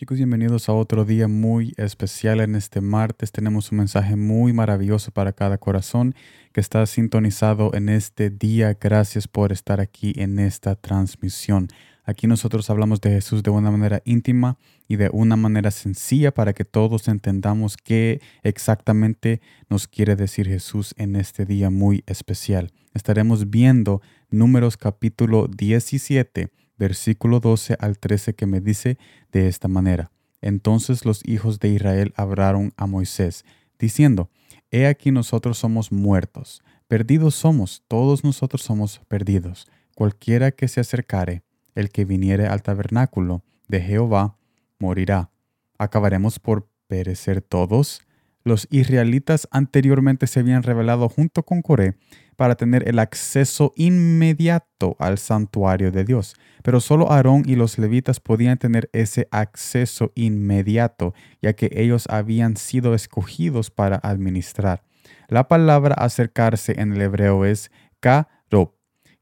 Chicos, bienvenidos a otro día muy especial en este martes. Tenemos un mensaje muy maravilloso para cada corazón que está sintonizado en este día. Gracias por estar aquí en esta transmisión. Aquí nosotros hablamos de Jesús de una manera íntima y de una manera sencilla para que todos entendamos qué exactamente nos quiere decir Jesús en este día muy especial. Estaremos viendo números capítulo 17 versículo 12 al 13 que me dice de esta manera. Entonces los hijos de Israel hablaron a Moisés, diciendo, He aquí nosotros somos muertos, perdidos somos, todos nosotros somos perdidos. Cualquiera que se acercare, el que viniere al tabernáculo de Jehová, morirá. ¿Acabaremos por perecer todos? Los israelitas anteriormente se habían revelado junto con Coré para tener el acceso inmediato al santuario de Dios. Pero solo Aarón y los levitas podían tener ese acceso inmediato, ya que ellos habían sido escogidos para administrar. La palabra acercarse en el hebreo es karob,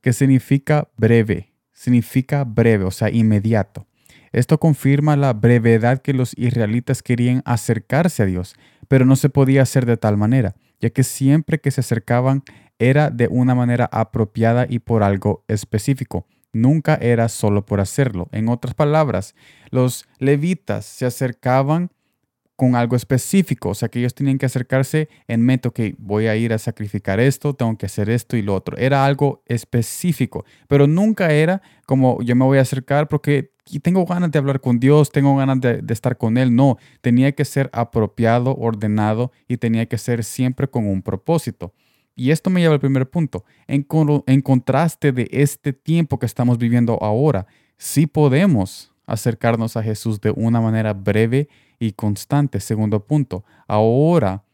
que significa breve, significa breve, o sea, inmediato. Esto confirma la brevedad que los israelitas querían acercarse a Dios, pero no se podía hacer de tal manera, ya que siempre que se acercaban era de una manera apropiada y por algo específico. Nunca era solo por hacerlo. En otras palabras, los levitas se acercaban con algo específico, o sea que ellos tenían que acercarse en mente, que voy a ir a sacrificar esto, tengo que hacer esto y lo otro. Era algo específico, pero nunca era como yo me voy a acercar porque tengo ganas de hablar con Dios, tengo ganas de, de estar con Él. No, tenía que ser apropiado, ordenado y tenía que ser siempre con un propósito. Y esto me lleva al primer punto. En, en, contraste de este tiempo que estamos viviendo ahora, sí podemos acercarnos a Jesús de una manera breve y constante. Segundo punto, ahora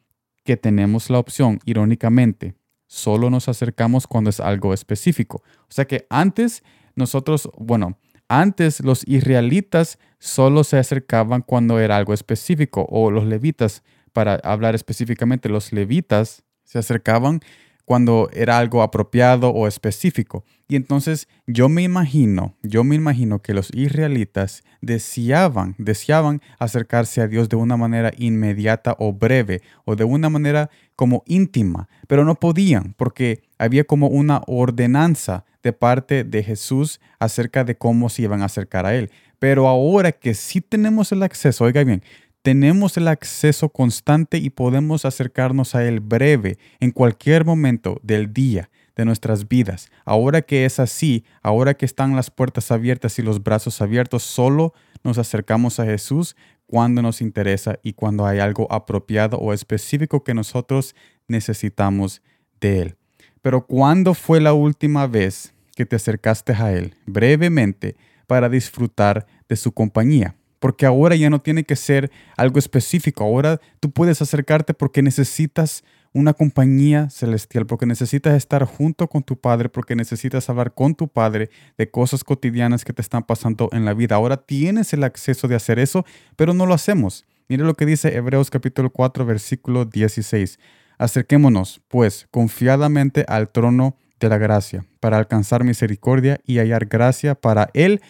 que tenemos la opción, irónicamente, solo nos acercamos cuando es algo específico. O sea que antes nosotros, bueno, antes los israelitas solo se acercaban cuando era algo específico, o los levitas, para hablar específicamente, los levitas se acercaban cuando era algo apropiado o específico. Y entonces yo me imagino, yo me imagino que los israelitas deseaban, deseaban acercarse a Dios de una manera inmediata o breve o de una manera como íntima, pero no podían porque había como una ordenanza de parte de Jesús acerca de cómo se iban a acercar a Él. Pero ahora que sí tenemos el acceso, oiga bien, tenemos el acceso constante y podemos acercarnos a Él breve en cualquier momento del día de nuestras vidas. Ahora que es así, ahora que están las puertas abiertas y los brazos abiertos, solo nos acercamos a Jesús cuando nos interesa y cuando hay algo apropiado o específico que nosotros necesitamos de Él. Pero ¿cuándo fue la última vez que te acercaste a Él brevemente para disfrutar de su compañía? Porque ahora ya no tiene que ser algo específico, ahora tú puedes acercarte porque necesitas una compañía celestial, porque necesitas estar junto con tu Padre, porque necesitas hablar con tu Padre de cosas cotidianas que te están pasando en la vida. Ahora tienes el acceso de hacer eso, pero no lo hacemos. Mire lo que dice Hebreos capítulo 4, versículo 16. Acerquémonos, pues, confiadamente al trono de la gracia, para alcanzar misericordia y hallar gracia para el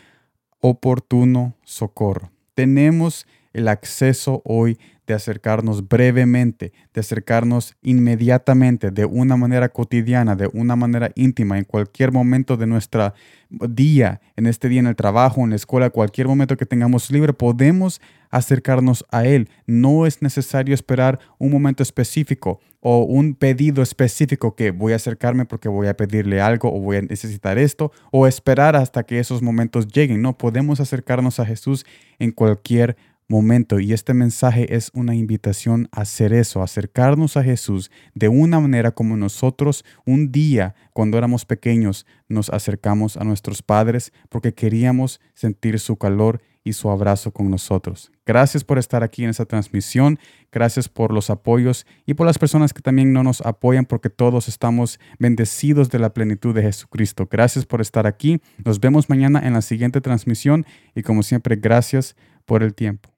oportuno socorro tenemos el acceso hoy de acercarnos brevemente, de acercarnos inmediatamente, de una manera cotidiana, de una manera íntima, en cualquier momento de nuestro día, en este día en el trabajo, en la escuela, cualquier momento que tengamos libre, podemos acercarnos a Él. No es necesario esperar un momento específico o un pedido específico que voy a acercarme porque voy a pedirle algo o voy a necesitar esto o esperar hasta que esos momentos lleguen. No, podemos acercarnos a Jesús en cualquier momento y este mensaje es una invitación a hacer eso, acercarnos a Jesús de una manera como nosotros un día cuando éramos pequeños nos acercamos a nuestros padres porque queríamos sentir su calor y su abrazo con nosotros. Gracias por estar aquí en esta transmisión, gracias por los apoyos y por las personas que también no nos apoyan porque todos estamos bendecidos de la plenitud de Jesucristo. Gracias por estar aquí. Nos vemos mañana en la siguiente transmisión y como siempre, gracias por el tiempo.